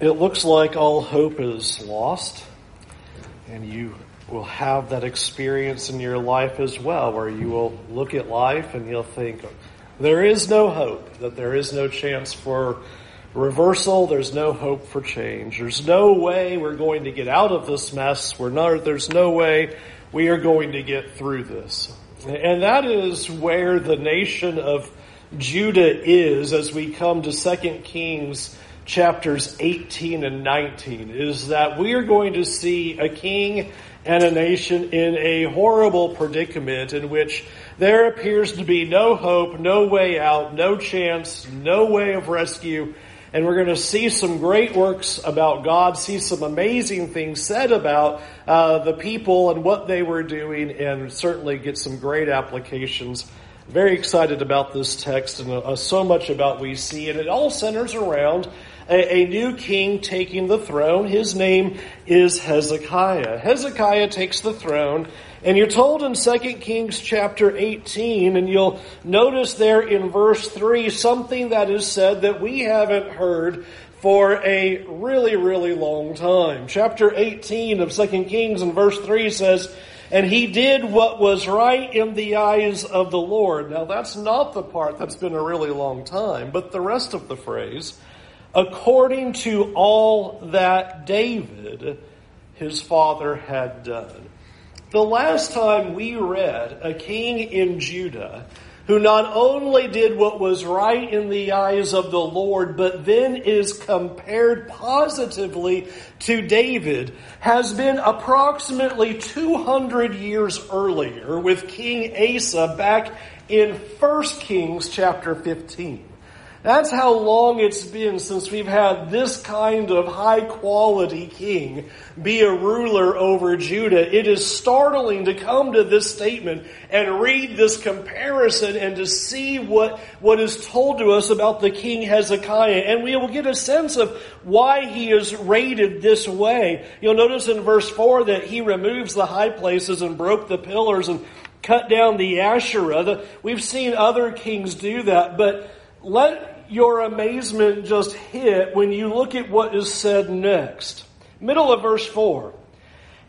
it looks like all hope is lost, and you will have that experience in your life as well, where you will look at life and you'll think, there is no hope, that there is no chance for reversal, there's no hope for change. There's no way we're going to get out of this mess. We're not, there's no way we are going to get through this. And that is where the nation of Judah is as we come to 2 Kings chapters 18 and 19 is that we are going to see a king and a nation in a horrible predicament in which there appears to be no hope, no way out, no chance, no way of rescue. And we're going to see some great works about God, see some amazing things said about uh, the people and what they were doing, and certainly get some great applications very excited about this text and uh, so much about we see, and it all centers around a, a, new king taking the throne. His name is Hezekiah. Hezekiah takes the throne, and you're told in 2 Kings chapter 18, and you'll notice there in verse 3 something that is said that we haven't heard for a really, really long time. Chapter 18 of 2 Kings and verse 3 says, and he did what was right in the eyes of the Lord. Now, that's not the part that's been a really long time, but the rest of the phrase, according to all that David, his father, had done. The last time we read a king in Judah who not only did what was right in the eyes of the Lord, but then is compared positively to David, has been approximately 200 years earlier with King Asa back in 1 Kings chapter 15. That's how long it's been since we've had this kind of high quality king be a ruler over Judah. It is startling to come to this statement and read this comparison and to see what, what is told to us about the king Hezekiah. And we will get a sense of why he is rated this way. You'll notice in verse 4 that he removes the high places and broke the pillars and cut down the Asherah. We've seen other kings do that, but let your amazement just hit when you look at what is said next. Middle of verse 4.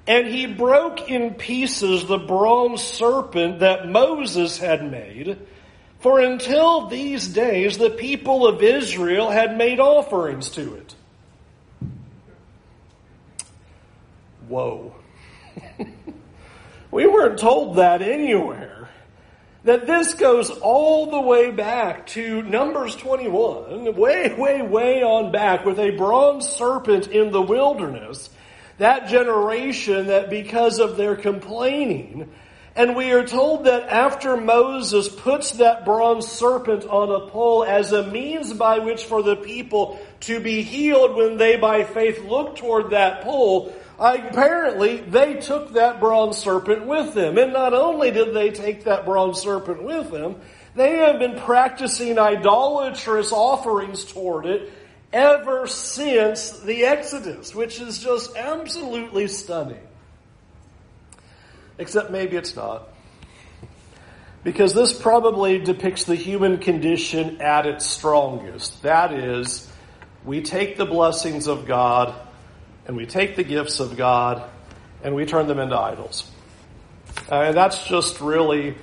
And he broke in pieces the bronze serpent that Moses had made. For until these days, the people of Israel had made offerings to it. Whoa. we weren't told that anywhere that this goes all the way back to Numbers 21, way, way, way on back with a bronze serpent in the wilderness. That generation that because of their complaining, and we are told that after Moses puts that bronze serpent on a pole as a means by which for the people to be healed when they by faith look toward that pole, apparently they took that bronze serpent with them. And not only did they take that bronze serpent with them, they have been practicing idolatrous offerings toward it ever since the Exodus, which is just absolutely stunning. Except maybe it's not. Because this probably depicts the human condition at its strongest. That is, we take the blessings of God and we take the gifts of God and we turn them into idols. Uh, and that's just really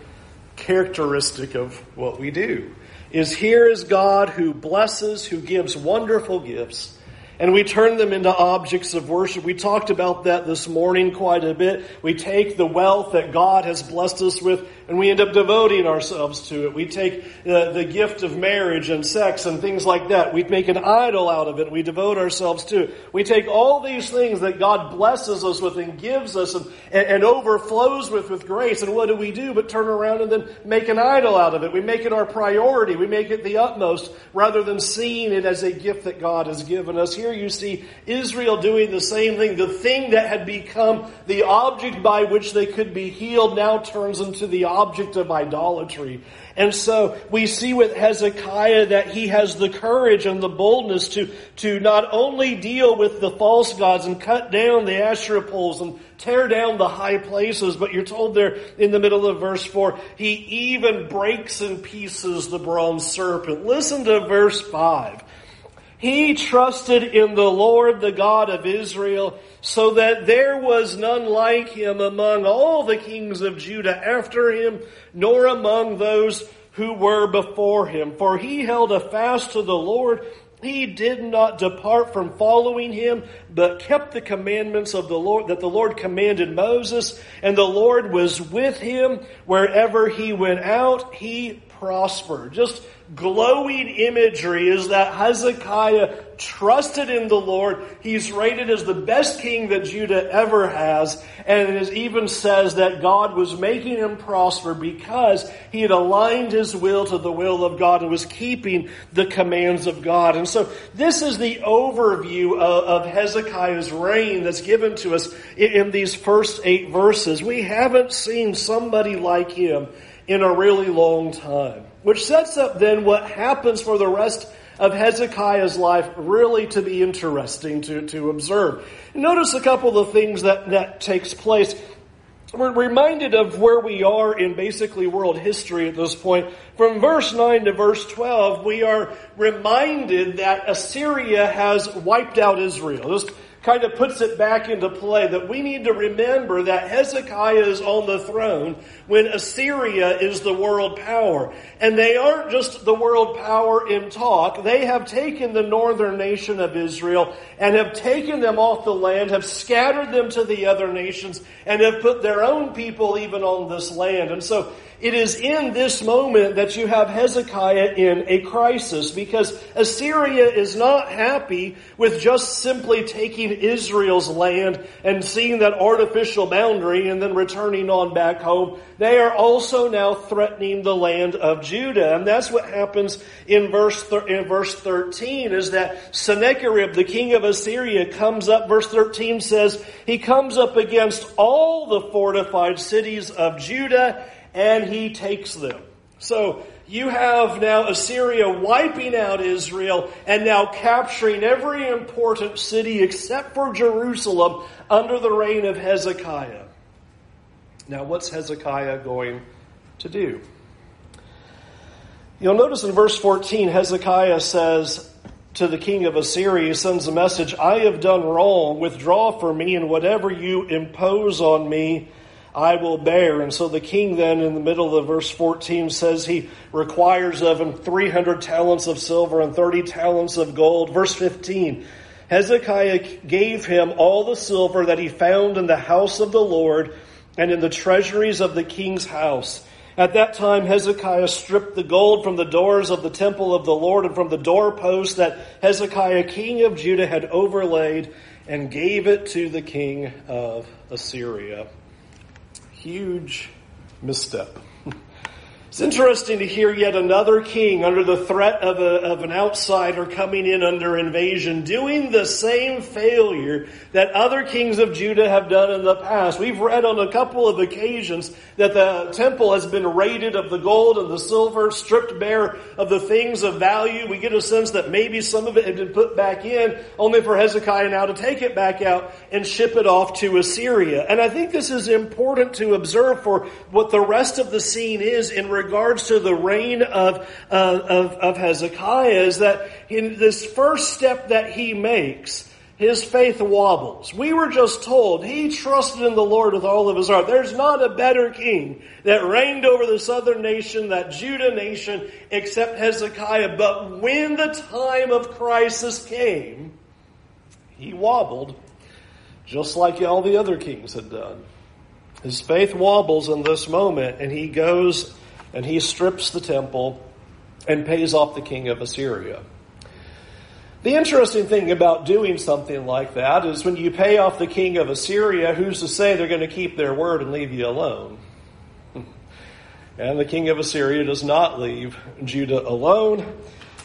characteristic of what we do. Is here is God who blesses, who gives wonderful gifts, and we turn them into objects of worship. We talked about that this morning quite a bit. We take the wealth that God has blessed us with and we end up devoting ourselves to it. We take uh, the gift of marriage and sex and things like that. We make an idol out of it. We devote ourselves to it. We take all these things that God blesses us with and gives us and, and, and overflows with with grace. And what do we do but turn around and then make an idol out of it? We make it our priority. We make it the utmost rather than seeing it as a gift that God has given us. Here you see Israel doing the same thing. The thing that had become the object by which they could be healed now turns into the object of idolatry. And so we see with Hezekiah that he has the courage and the boldness to, to not only deal with the false gods and cut down the Asherah poles and tear down the high places, but you're told there in the middle of verse 4, he even breaks in pieces the bronze serpent. Listen to verse 5. He trusted in the Lord, the God of Israel, so that there was none like him among all the kings of Judah after him, nor among those who were before him. For he held a fast to the Lord. He did not depart from following him, but kept the commandments of the Lord that the Lord commanded Moses, and the Lord was with him wherever he went out. He prospered. Just glowing imagery is that Hezekiah trusted in the Lord. He's rated as the best king that Judah ever has. And it even says that God was making him prosper because he had aligned his will to the will of God and was keeping the commands of God. And so this is the overview of, of Hezekiah's reign that's given to us in, in these first eight verses. We haven't seen somebody like him in a really long time. Which sets up then what happens for the rest of Hezekiah's life really to be interesting to, to observe. Notice a couple of the things that, that takes place. We're reminded of where we are in basically world history at this point. From verse 9 to verse 12, we are reminded that Assyria has wiped out Israel. Just kind of puts it back into play that we need to remember that Hezekiah is on the throne when Assyria is the world power. And they aren't just the world power in talk. They have taken the northern nation of Israel and have taken them off the land, have scattered them to the other nations, and have put their own people even on this land. And so it is in this moment that you have Hezekiah in a crisis because Assyria is not happy with just simply taking Israel's land and seeing that artificial boundary and then returning on back home. They are also now threatening the land of Judah. And that's what happens in verse, thir- in verse 13 is that Sennacherib, the king of Assyria, comes up. Verse 13 says, he comes up against all the fortified cities of Judah and he takes them. So you have now Assyria wiping out Israel and now capturing every important city except for Jerusalem under the reign of Hezekiah. Now, what's Hezekiah going to do? You'll notice in verse 14, Hezekiah says to the king of Assyria, he sends a message, I have done wrong. Withdraw from me, and whatever you impose on me, I will bear. And so the king then in the middle of verse 14 says he requires of him 300 talents of silver and 30 talents of gold. Verse 15, Hezekiah gave him all the silver that he found in the house of the Lord and in the treasuries of the king's house. At that time, Hezekiah stripped the gold from the doors of the temple of the Lord and from the doorposts that Hezekiah, king of Judah, had overlaid and gave it to the king of Assyria huge misstep. It's interesting to hear yet another king under the threat of, a, of an outsider coming in under invasion doing the same failure that other kings of Judah have done in the past. We've read on a couple of occasions that the temple has been raided of the gold and the silver, stripped bare of the things of value. We get a sense that maybe some of it had been put back in only for Hezekiah now to take it back out and ship it off to Assyria. And I think this is important to observe for what the rest of the scene is in regards to the reign of, uh, of, of Hezekiah is that in this first step that he makes, his faith wobbles. We were just told he trusted in the Lord with all of his heart. There's not a better king that reigned over the southern nation, that Judah nation, except Hezekiah. But when the time of crisis came, he wobbled, just like all the other kings had done. His faith wobbles in this moment, and he goes and he strips the temple and pays off the king of Assyria. The interesting thing about doing something like that is when you pay off the king of Assyria, who's to say they're going to keep their word and leave you alone? And the king of Assyria does not leave Judah alone.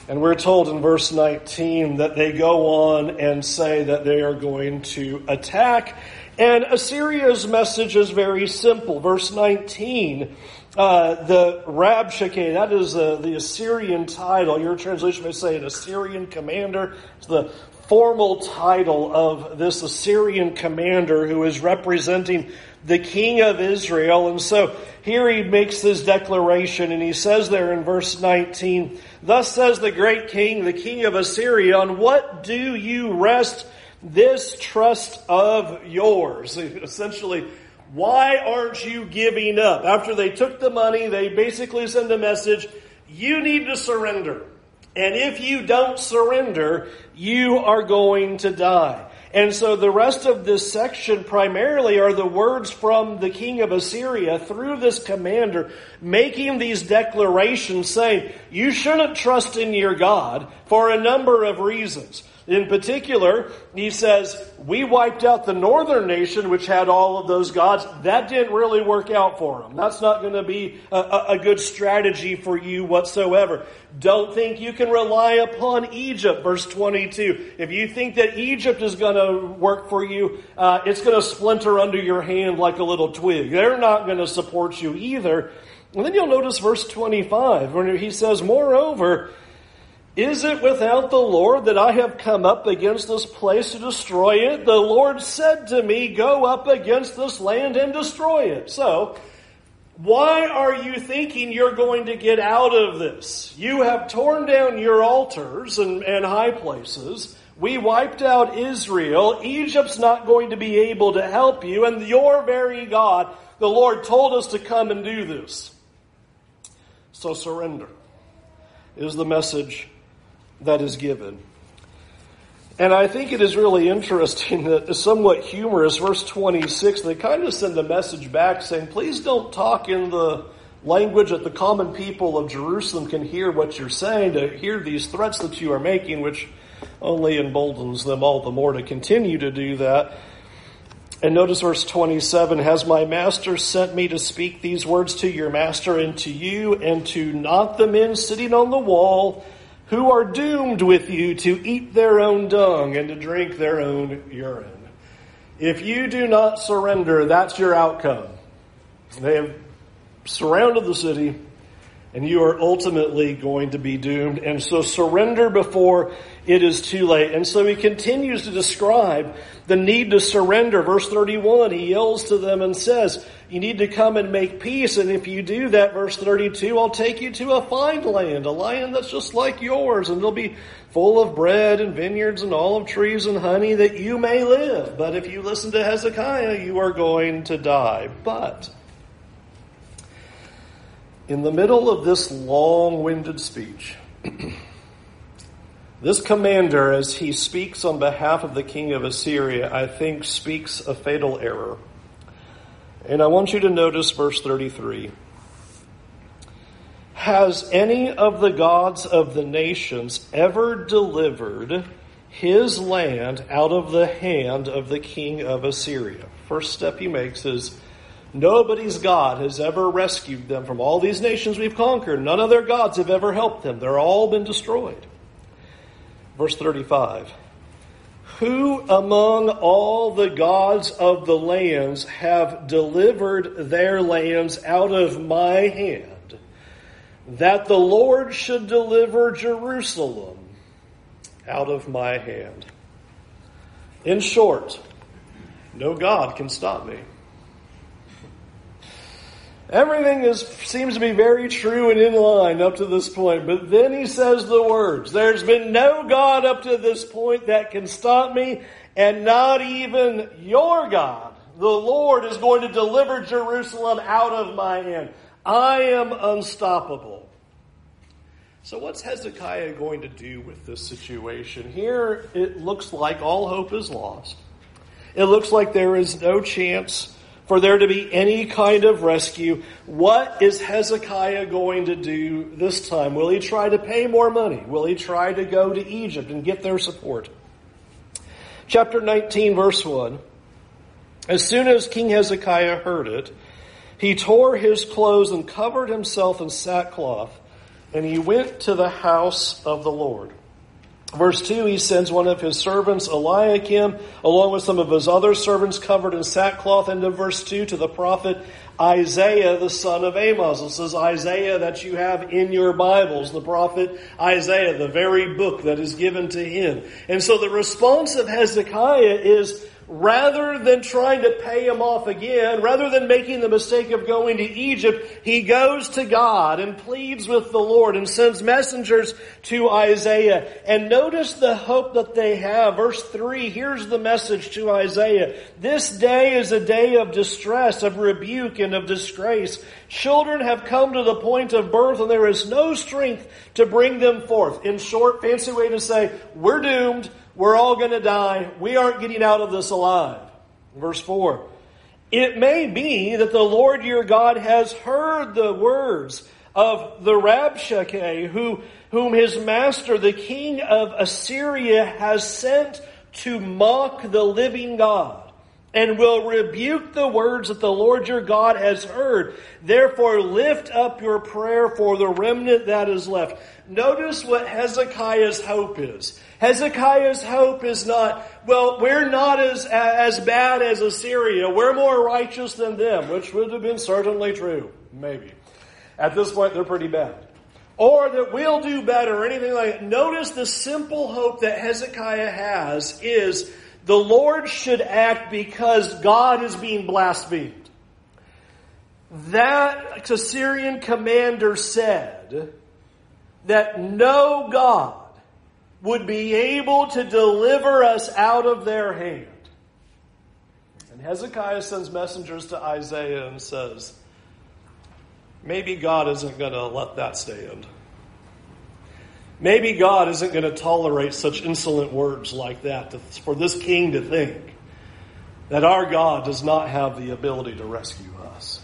And we're told in verse 19 that they go on and say that they are going to attack. And Assyria's message is very simple. Verse 19 Uh, the Rabshakeh, that is uh, the Assyrian title. Your translation may say an Assyrian commander. It's the formal title of this Assyrian commander who is representing the king of Israel. And so here he makes this declaration and he says there in verse 19, Thus says the great king, the king of Assyria, on what do you rest this trust of yours? Essentially, why aren't you giving up? After they took the money, they basically send a message, you need to surrender. And if you don't surrender, you are going to die. And so the rest of this section primarily are the words from the king of Assyria through this commander making these declarations saying, you shouldn't trust in your God for a number of reasons. In particular, he says, we wiped out the northern nation, which had all of those gods. That didn't really work out for them. That's not going to be a, a, good strategy for you whatsoever. Don't think you can rely upon Egypt, verse 22. If you think that Egypt is going to work for you, uh, it's going to splinter under your hand like a little twig. They're not going to support you either. And then you'll notice verse 25, where he says, Moreover, is it without the Lord that I have come up against this place to destroy it? The Lord said to me, Go up against this land and destroy it. So, why are you thinking you're going to get out of this? You have torn down your altars and, and high places. We wiped out Israel. Egypt's not going to be able to help you. And your very God, the Lord told us to come and do this. So surrender is the message that is given. And I think it is really interesting that somewhat humorous, verse 26, they kind of send a message back saying, please don't talk in the language that the common people of Jerusalem can hear what you're saying, to hear these threats that you are making, which only emboldens them all the more to continue to do that. And notice verse 27, Has my master sent me to speak these words to your master and to you and to not the men sitting on the wall who are doomed with you to eat their own dung and to drink their own urine. If you do not surrender, that's your outcome. They have surrounded the city and you are ultimately going to be doomed. And so surrender before it is too late. And so he continues to describe the need to surrender. Verse 31, he yells to them and says, you need to come and make peace. And if you do that, verse 32, I'll take you to a fine land, a land that's just like yours, and it'll be full of bread and vineyards and olive trees and honey that you may live. But if you listen to Hezekiah, you are going to die. But in the middle of this long winded speech, this commander, as he speaks on behalf of the king of Assyria, I think speaks a fatal error. And I want you to notice verse 33. Has any of the gods of the nations ever delivered his land out of the hand of the king of Assyria? First step he makes is Nobody's God has ever rescued them from all these nations we've conquered. None of their gods have ever helped them. They're all been destroyed. Verse 35. Who among all the gods of the lands have delivered their lands out of my hand, that the Lord should deliver Jerusalem out of my hand? In short, no God can stop me. Everything is, seems to be very true and in line up to this point. But then he says the words, there's been no God up to this point that can stop me and not even your God. The Lord is going to deliver Jerusalem out of my hand. I am unstoppable. So what's Hezekiah going to do with this situation? Here it looks like all hope is lost. It looks like there is no chance for there to be any kind of rescue. What is Hezekiah going to do this time? Will he try to pay more money? Will he try to go to Egypt and get their support? Chapter 19 verse 1. As soon as King Hezekiah heard it, he tore his clothes and covered himself in sackcloth, and he went to the house of the Lord. Verse 2, he sends one of his servants, Eliakim, along with some of his other servants covered in sackcloth, into verse 2 to the prophet Isaiah, the son of Amos. This is Isaiah that you have in your Bibles, the prophet Isaiah, the very book that is given to him. And so the response of Hezekiah is, rather than trying to pay him off again, rather than making the mistake of going to Egypt, he goes to God and pleads with the Lord and sends messengers to Isaiah. And notice the hope that they have. Verse 3, here's the message to Isaiah. This day is a day of distress, of rebuke, and of disgrace. Children have come to the point of birth and there is no strength to bring them forth. In short, fancy way to say, we're doomed. We're all going to die. We aren't getting out of this alive. Verse 4. It may be that the Lord your God has heard the words of the Rabshakeh, who, whom his master, the king of Assyria, has sent to mock the living God and will rebuke the words that the Lord your God has heard. Therefore, lift up your prayer for the remnant that is left. Notice what Hezekiah's hope is. Hezekiah's hope is not, well, we're not as, as bad as Assyria. We're more righteous than them, which would have been certainly true. Maybe. At this point, they're pretty bad. Or that we'll do better or anything like that. Notice the simple hope that Hezekiah has is the Lord should act because God is being blasphemed. That Assyrian commander said that no God would be able to deliver us out of their hand. And Hezekiah sends messengers to Isaiah and says, maybe God isn't going to let that stand. Maybe God isn't going to tolerate such insolent words like that for this king to think that our God does not have the ability to rescue us.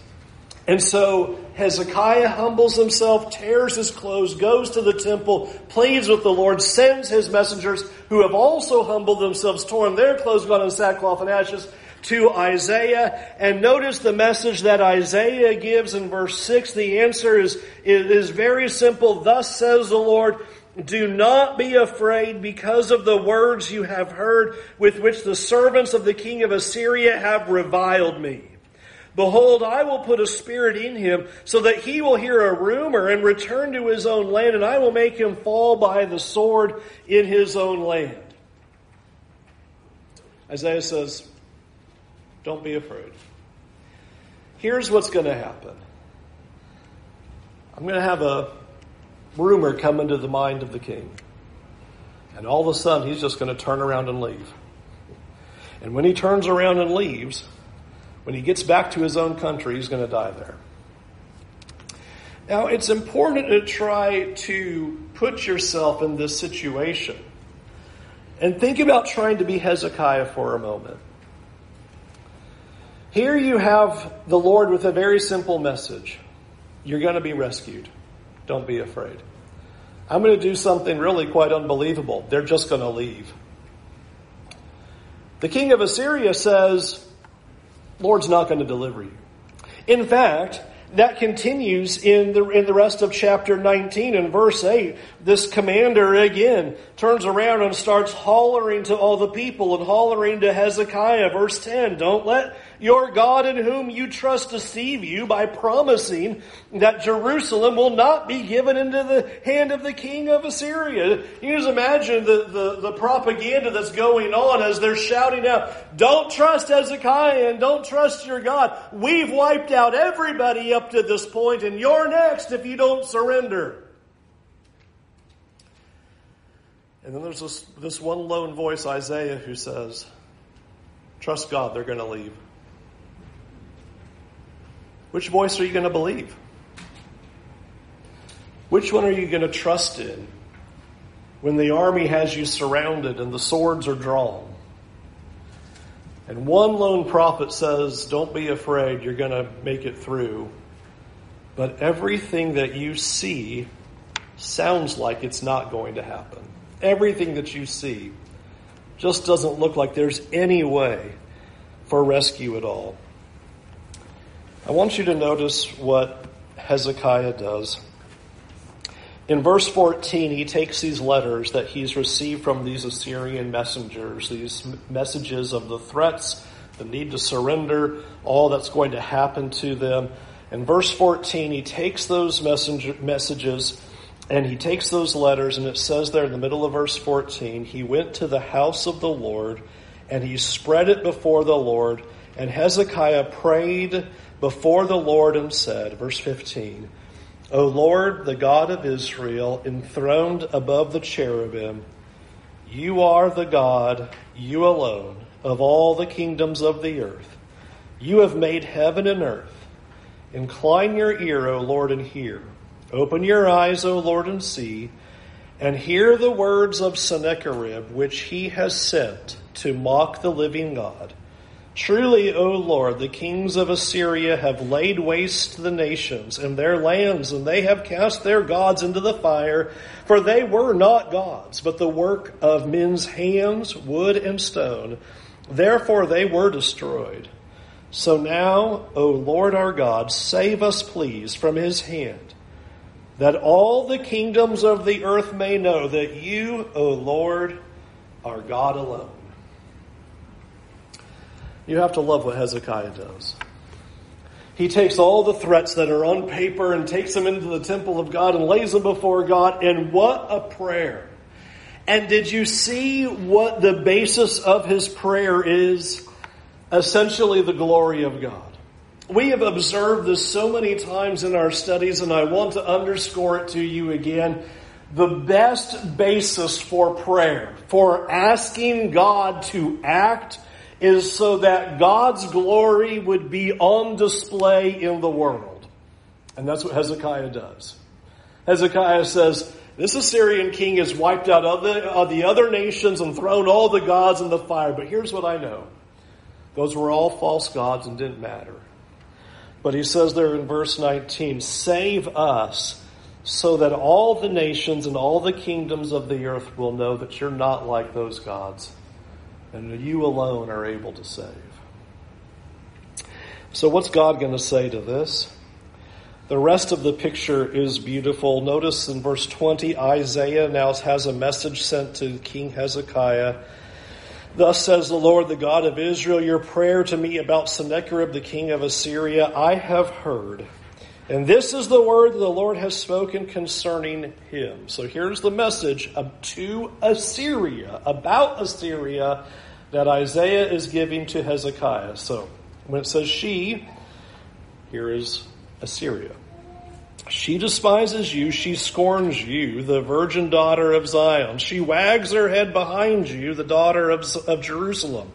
And so Hezekiah humbles himself, tears his clothes, goes to the temple, pleads with the Lord, sends his messengers who have also humbled themselves, torn their clothes, gone in sackcloth and ashes, to Isaiah. And notice the message that Isaiah gives in verse 6. The answer is, is very simple. Thus says the Lord, do not be afraid because of the words you have heard with which the servants of the king of Assyria have reviled me. Behold, I will put a spirit in him so that he will hear a rumor and return to his own land, and I will make him fall by the sword in his own land. Isaiah says, Don't be afraid. Here's what's going to happen I'm going to have a rumor come into the mind of the king. And all of a sudden, he's just going to turn around and leave. And when he turns around and leaves, when he gets back to his own country, he's going to die there. Now, it's important to try to put yourself in this situation. And think about trying to be Hezekiah for a moment. Here you have the Lord with a very simple message. You're going to be rescued. Don't be afraid. I'm going to do something really quite unbelievable. They're just going to leave. The king of Assyria says, Lord's not going to deliver you. In fact, that continues in the, in the rest of chapter 19 and verse 8. This commander again turns around and starts hollering to all the people and hollering to Hezekiah. Verse 10, don't let your God in whom you trust deceive you by promising that Jerusalem will not be given into the hand of the king of Assyria. You just imagine the, the, the propaganda that's going on as they're shouting out, don't trust Hezekiah and don't trust your God. We've wiped out everybody up to this point and you're next if you don't surrender. And then there's this, this one lone voice, Isaiah, who says, Trust God, they're going to leave. Which voice are you going to believe? Which one are you going to trust in when the army has you surrounded and the swords are drawn? And one lone prophet says, Don't be afraid, you're going to make it through. But everything that you see sounds like it's not going to happen. Everything that you see just doesn't look like there's any way for rescue at all. I want you to notice what Hezekiah does. In verse 14, he takes these letters that he's received from these Assyrian messengers, these messages of the threats, the need to surrender, all that's going to happen to them. In verse 14, he takes those messenger, messages and he takes those letters, and it says there in the middle of verse 14, he went to the house of the Lord and he spread it before the Lord. And Hezekiah prayed before the Lord and said, verse 15, O Lord, the God of Israel, enthroned above the cherubim, you are the God, you alone, of all the kingdoms of the earth. You have made heaven and earth. Incline your ear, O Lord, and hear. Open your eyes, O Lord, and see, and hear the words of Sennacherib, which he has sent to mock the living God. Truly, O Lord, the kings of Assyria have laid waste the nations and their lands, and they have cast their gods into the fire, for they were not gods, but the work of men's hands, wood and stone. Therefore they were destroyed. So now, O Lord our God, save us, please, from his hand, that all the kingdoms of the earth may know that you, O Lord, are God alone. You have to love what Hezekiah does. He takes all the threats that are on paper and takes them into the temple of God and lays them before God, and what a prayer. And did you see what the basis of his prayer is? Essentially, the glory of God. We have observed this so many times in our studies, and I want to underscore it to you again. The best basis for prayer, for asking God to act is so that God's glory would be on display in the world. And that's what Hezekiah does. Hezekiah says, this Assyrian king has wiped out other, uh, the other nations and thrown all the gods in the fire. But here's what I know. Those were all false gods and didn't matter. But he says there in verse 19, save us so that all the nations and all the kingdoms of the earth will know that you're not like those gods and you alone are able to save. So, what's God going to say to this? The rest of the picture is beautiful. Notice in verse 20, Isaiah now has a message sent to King Hezekiah. Thus says the Lord, the God of Israel, your prayer to me about Sennacherib, the king of Assyria, I have heard. And this is the word that the Lord has spoken concerning him. So here's the message to Assyria, about Assyria, that Isaiah is giving to Hezekiah. So when it says she, here is Assyria. She despises you, she scorns you, the virgin daughter of Zion. She wags her head behind you, the daughter of, of Jerusalem.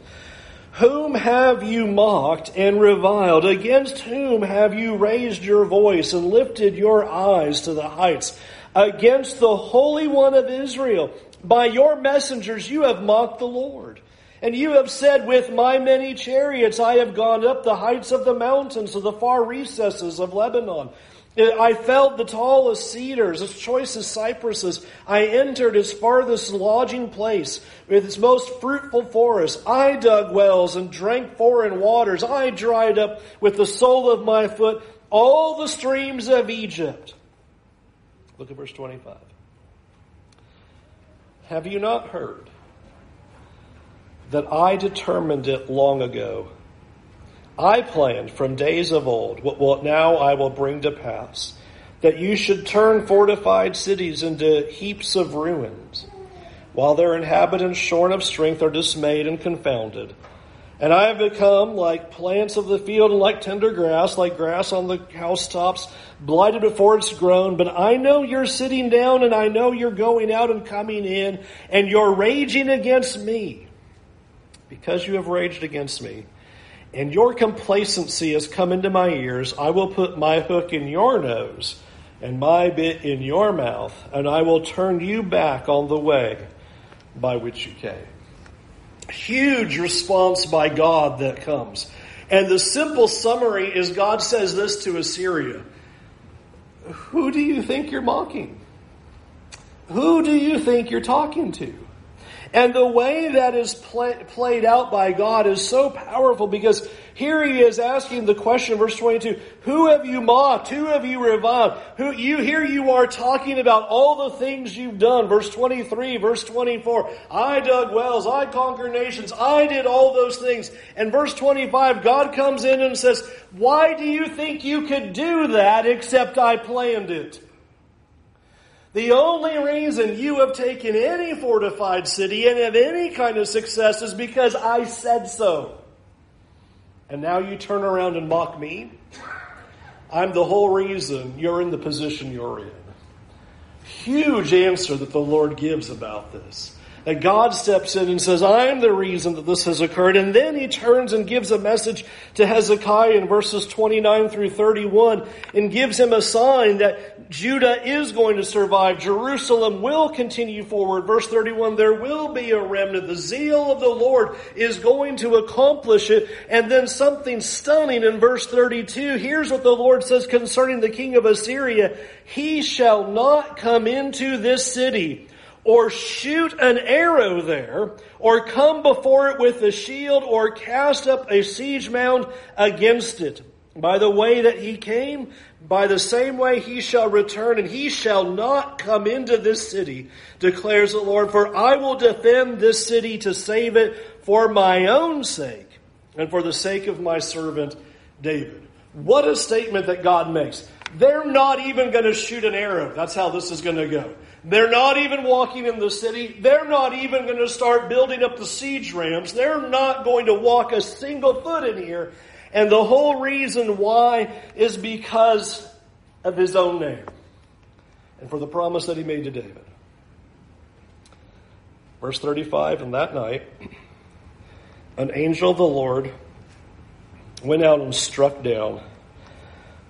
Whom have you mocked and reviled? Against whom have you raised your voice and lifted your eyes to the heights? Against the Holy One of Israel. By your messengers you have mocked the Lord. And you have said, With my many chariots I have gone up the heights of the mountains to the far recesses of Lebanon. I felled the tallest cedars, its choicest cypresses. I entered its farthest lodging place with its most fruitful forests. I dug wells and drank foreign waters. I dried up with the sole of my foot all the streams of Egypt. Look at verse 25. Have you not heard that I determined it long ago? I planned from days of old what now I will bring to pass, that you should turn fortified cities into heaps of ruins, while their inhabitants shorn of strength are dismayed and confounded. And I have become like plants of the field and like tender grass, like grass on the housetops, blighted before it's grown. But I know you're sitting down and I know you're going out and coming in and you're raging against me because you have raged against me and your complacency has come into my ears, I will put my hook in your nose and my bit in your mouth, and I will turn you back on the way by which you came. Huge response by God that comes. And the simple summary is God says this to Assyria Who do you think you're mocking? Who do you think you're talking to? And the way that is play, played out by God is so powerful because here he is asking the question, verse 22, who have you mocked? Who have you reviled? Who, you, here you are talking about all the things you've done. Verse 23, verse 24, I dug wells, I conquered nations, I did all those things. And verse 25, God comes in and says, why do you think you could do that except I planned it? The only reason you have taken any fortified city and have any kind of success is because I said so. And now you turn around and mock me? I'm the whole reason you're in the position you're in. Huge answer that the Lord gives about this that God steps in and says, I'm the reason that this has occurred. And then he turns and gives a message to Hezekiah in verses 29 through 31 and gives him a sign that Judah is going to survive. Jerusalem will continue forward. Verse 31, there will be a remnant. The zeal of the Lord is going to accomplish it. And then something stunning in verse 32. Here's what the Lord says concerning the king of Assyria. He shall not come into this city or shoot an arrow there, or come before it with a shield, or cast up a siege mound against it. By the way that he came, by the same way he shall return, and he shall not come into this city, declares the Lord, for I will defend this city to save it for my own sake, and for the sake of my servant David. What a statement that God makes. They're not even going to shoot an arrow. That's how this is going to go. They're not even walking in the city. They're not even going to start building up the siege rams. They're not going to walk a single foot in here. And the whole reason why is because of his own name and for the promise that he made to David. Verse 35 And that night, an angel of the Lord went out and struck down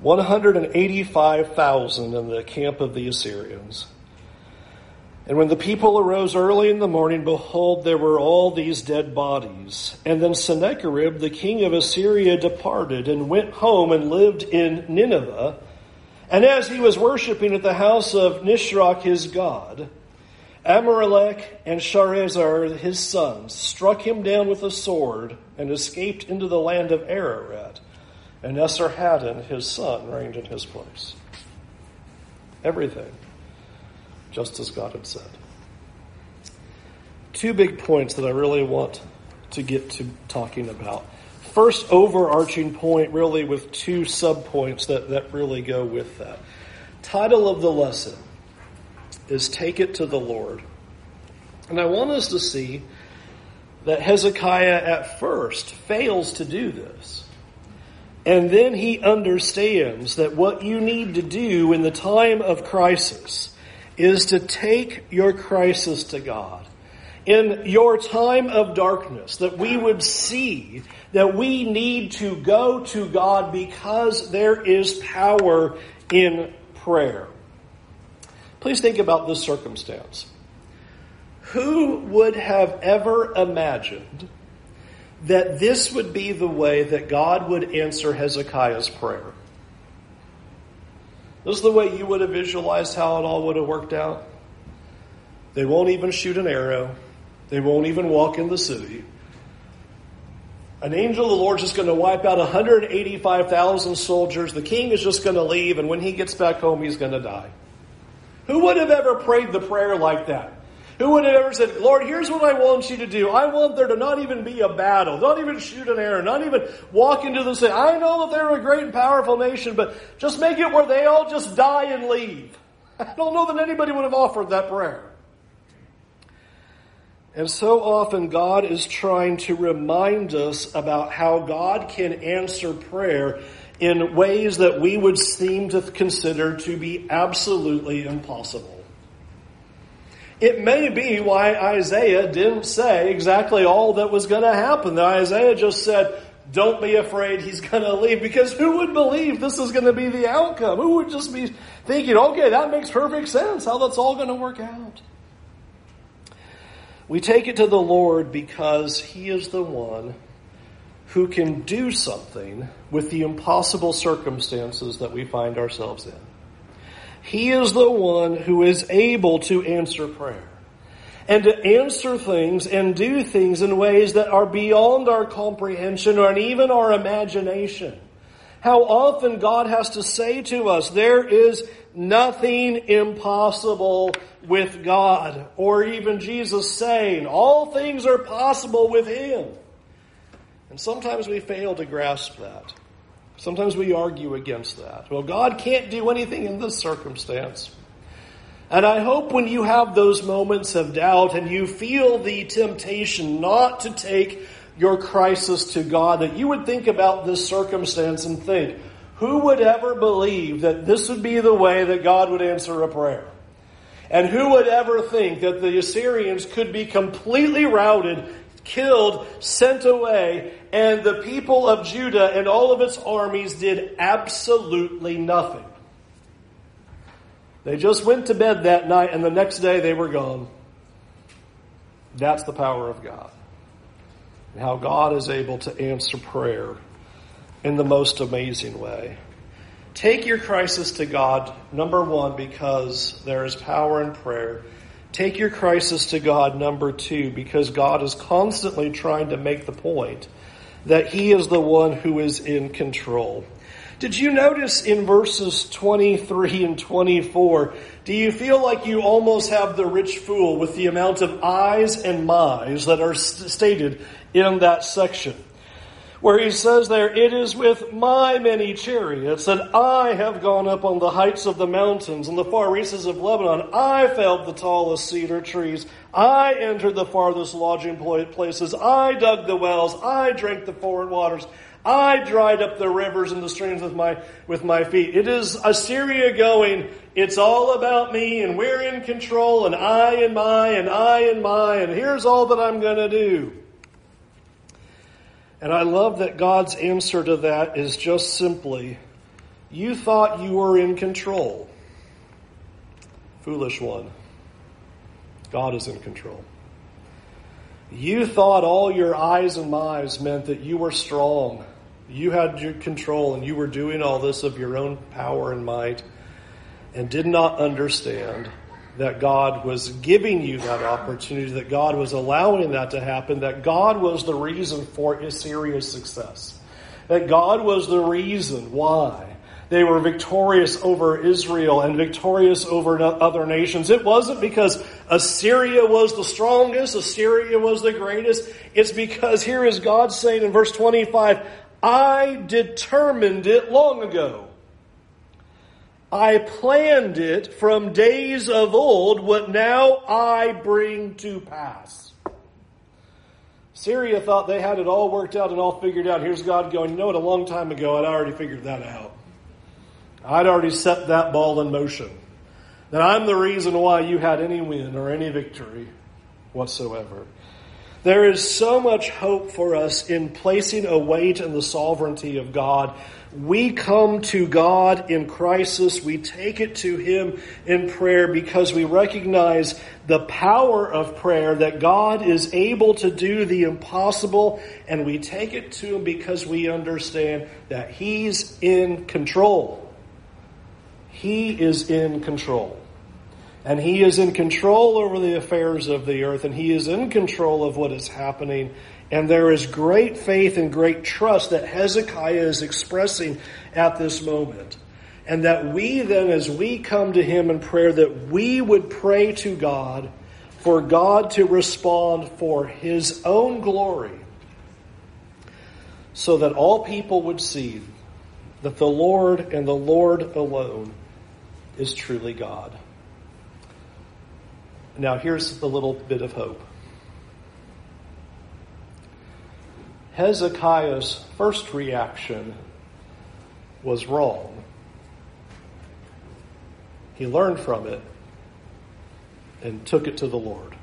185,000 in the camp of the Assyrians. And when the people arose early in the morning, behold, there were all these dead bodies. And then Sennacherib, the king of Assyria, departed and went home and lived in Nineveh. And as he was worshiping at the house of Nisroch his god, Amalek and Sharezer his sons struck him down with a sword and escaped into the land of Ararat. And Esarhaddon his son reigned in his place. Everything just as God had said. Two big points that I really want to get to talking about. First, overarching point, really, with two subpoints that, that really go with that. Title of the lesson is Take It to the Lord. And I want us to see that Hezekiah at first fails to do this. And then he understands that what you need to do in the time of crisis is to take your crisis to God. In your time of darkness, that we would see that we need to go to God because there is power in prayer. Please think about this circumstance. Who would have ever imagined that this would be the way that God would answer Hezekiah's prayer? This is the way you would have visualized how it all would have worked out. They won't even shoot an arrow. They won't even walk in the city. An angel of the Lord is just going to wipe out 185,000 soldiers. The king is just going to leave, and when he gets back home, he's going to die. Who would have ever prayed the prayer like that? Who would have ever said, Lord, here's what I want you to do. I want there to not even be a battle, not even shoot an arrow, not even walk into the city. I know that they're a great and powerful nation, but just make it where they all just die and leave. I don't know that anybody would have offered that prayer. And so often God is trying to remind us about how God can answer prayer in ways that we would seem to consider to be absolutely impossible. It may be why Isaiah didn't say exactly all that was going to happen. Isaiah just said, don't be afraid, he's going to leave. Because who would believe this is going to be the outcome? Who would just be thinking, okay, that makes perfect sense, how that's all going to work out? We take it to the Lord because he is the one who can do something with the impossible circumstances that we find ourselves in. He is the one who is able to answer prayer. and to answer things and do things in ways that are beyond our comprehension or even our imagination. How often God has to say to us, there is nothing impossible with God. Or even Jesus saying, all things are possible with Him. And sometimes we fail to grasp that. Sometimes we argue against that. Well, God can't do anything in this circumstance. And I hope when you have those moments of doubt and you feel the temptation not to take your crisis to God, that you would think about this circumstance and think, who would ever believe that this would be the way that God would answer a prayer? And who would ever think that the Assyrians could be completely routed, killed, sent away, and the people of Judah and all of its armies did absolutely nothing? They just went to bed that night and the next day they were gone. That's the power of God. And how God is able to answer prayer in the most amazing way. Take your crisis to God, number one, because there is power in prayer. Take your crisis to God, number two, because God is constantly trying to make the point that He is the one who is in control. Did you notice in verses 23 and 24, do you feel like you almost have the rich fool with the amount of I's and my's that are stated in that section? Where he says there, it is with my many chariots that I have gone up on the heights of the mountains and the far reaches of Lebanon. I felled the tallest cedar trees. I entered the farthest lodging places. I dug the wells. I drank the foreign waters. I dried up the rivers and the streams with my, with my feet. It is Assyria going, it's all about me and we're in control and I and my and I and my and here's all that I'm going to do. And I love that God's answer to that is just simply, you thought you were in control. Foolish one. God is in control. You thought all your I's and my's meant that you were strong you had your control and you were doing all this of your own power and might and did not understand that God was giving you that opportunity, that God was allowing that to happen, that God was the reason for Assyria's success. That God was the reason why they were victorious over Israel and victorious over other nations. It wasn't because Assyria was the strongest, Assyria was the greatest. It's because here is God saying in verse 25, I determined it long ago. I planned it from days of old, what now I bring to pass. Syria thought they had it all worked out and all figured out. Here's God going, you know what, a long time ago I'd already figured that out. I'd already set that ball in motion. That I'm the reason why you had any win or any victory whatsoever. There is so much hope for us in placing a weight in the sovereignty of God. We come to God in crisis. We take it to Him in prayer because we recognize the power of prayer that God is able to do the impossible and we take it to Him because we understand that He's in control. He is in control. And he is in control over the affairs of the earth, and he is in control of what is happening. And there is great faith and great trust that Hezekiah is expressing at this moment. And that we then, as we come to him in prayer, that we would pray to God for God to respond for his own glory, so that all people would see that the Lord and the Lord alone is truly God. Now, here's a little bit of hope. Hezekiah's first reaction was wrong. He learned from it and took it to the Lord.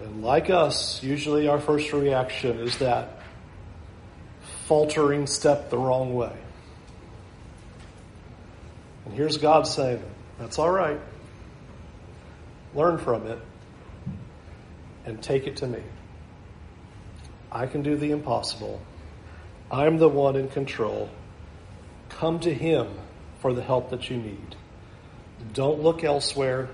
And like us, usually our first reaction is that faltering step the wrong way. And here's God saying, That's all right learn from it, and take it to me. I can do the impossible. I'm the one in control. Come to Him for the help that you need. Don't look elsewhere.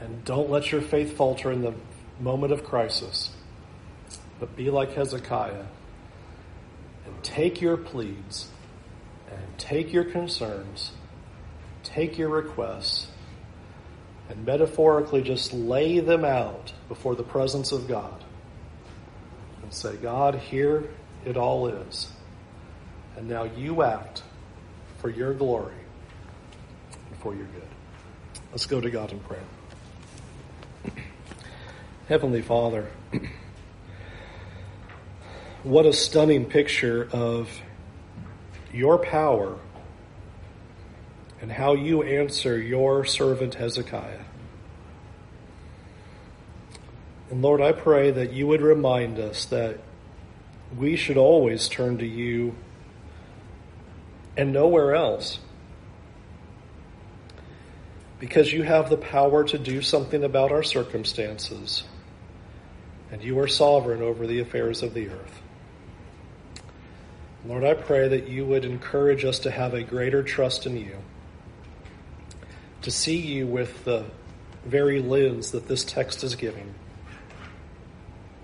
And don't let your faith falter in the moment of crisis. But be like Hezekiah and take your pleads and take your concerns, take your requests, and metaphorically just lay them out before the presence of God and say, God, here it all is. And now you act for your glory and for your good. Let's go to God in prayer. Heavenly Father, what a stunning picture of your power and how you answer your servant Hezekiah. And Lord, I pray that you would remind us that we should always turn to you and nowhere else. Because you have the power to do something about our circumstances, and you are sovereign over the affairs of the earth. Lord, I pray that you would encourage us to have a greater trust in you, to see you with the very lens that this text is giving,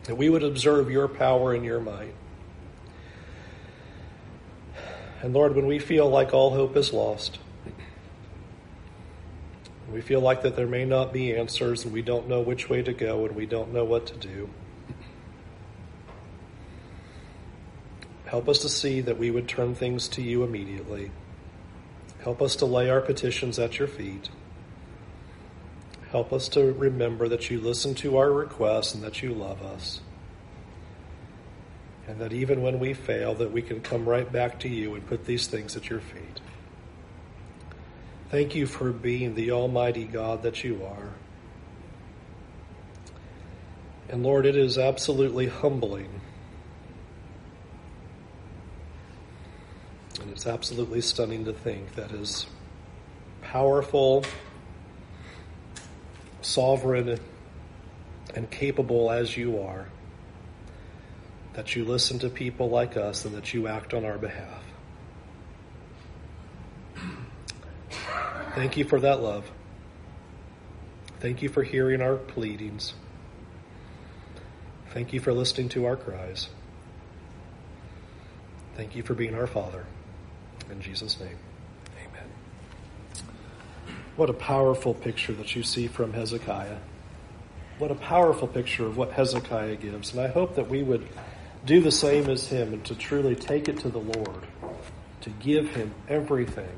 that we would observe your power and your might. And Lord, when we feel like all hope is lost, we feel like that there may not be answers and we don't know which way to go and we don't know what to do. Help us to see that we would turn things to you immediately. Help us to lay our petitions at your feet. Help us to remember that you listen to our requests and that you love us and that even when we fail that we can come right back to you and put these things at your feet. Thank you for being the almighty God that you are. And Lord, it is absolutely humbling. And it's absolutely stunning to think that as powerful, sovereign, and capable as you are, that you listen to people like us and that you act on our behalf. Thank you for that love. Thank you for hearing our pleadings. Thank you for listening to our cries. Thank you for being our Father. In Jesus' name, amen. What a powerful picture that you see from Hezekiah. What a powerful picture of what Hezekiah gives. And I hope that we would do the same as him and to truly take it to the Lord, to give him everything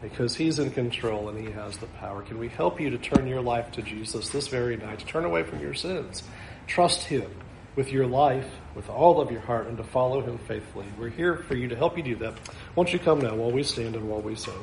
because he's in control and he has the power. Can we help you to turn your life to Jesus this very night, to turn away from your sins? Trust him with your life, with all of your heart, and to follow him faithfully. We're here for you to help you do that. Won't you come now while we stand and while we sing?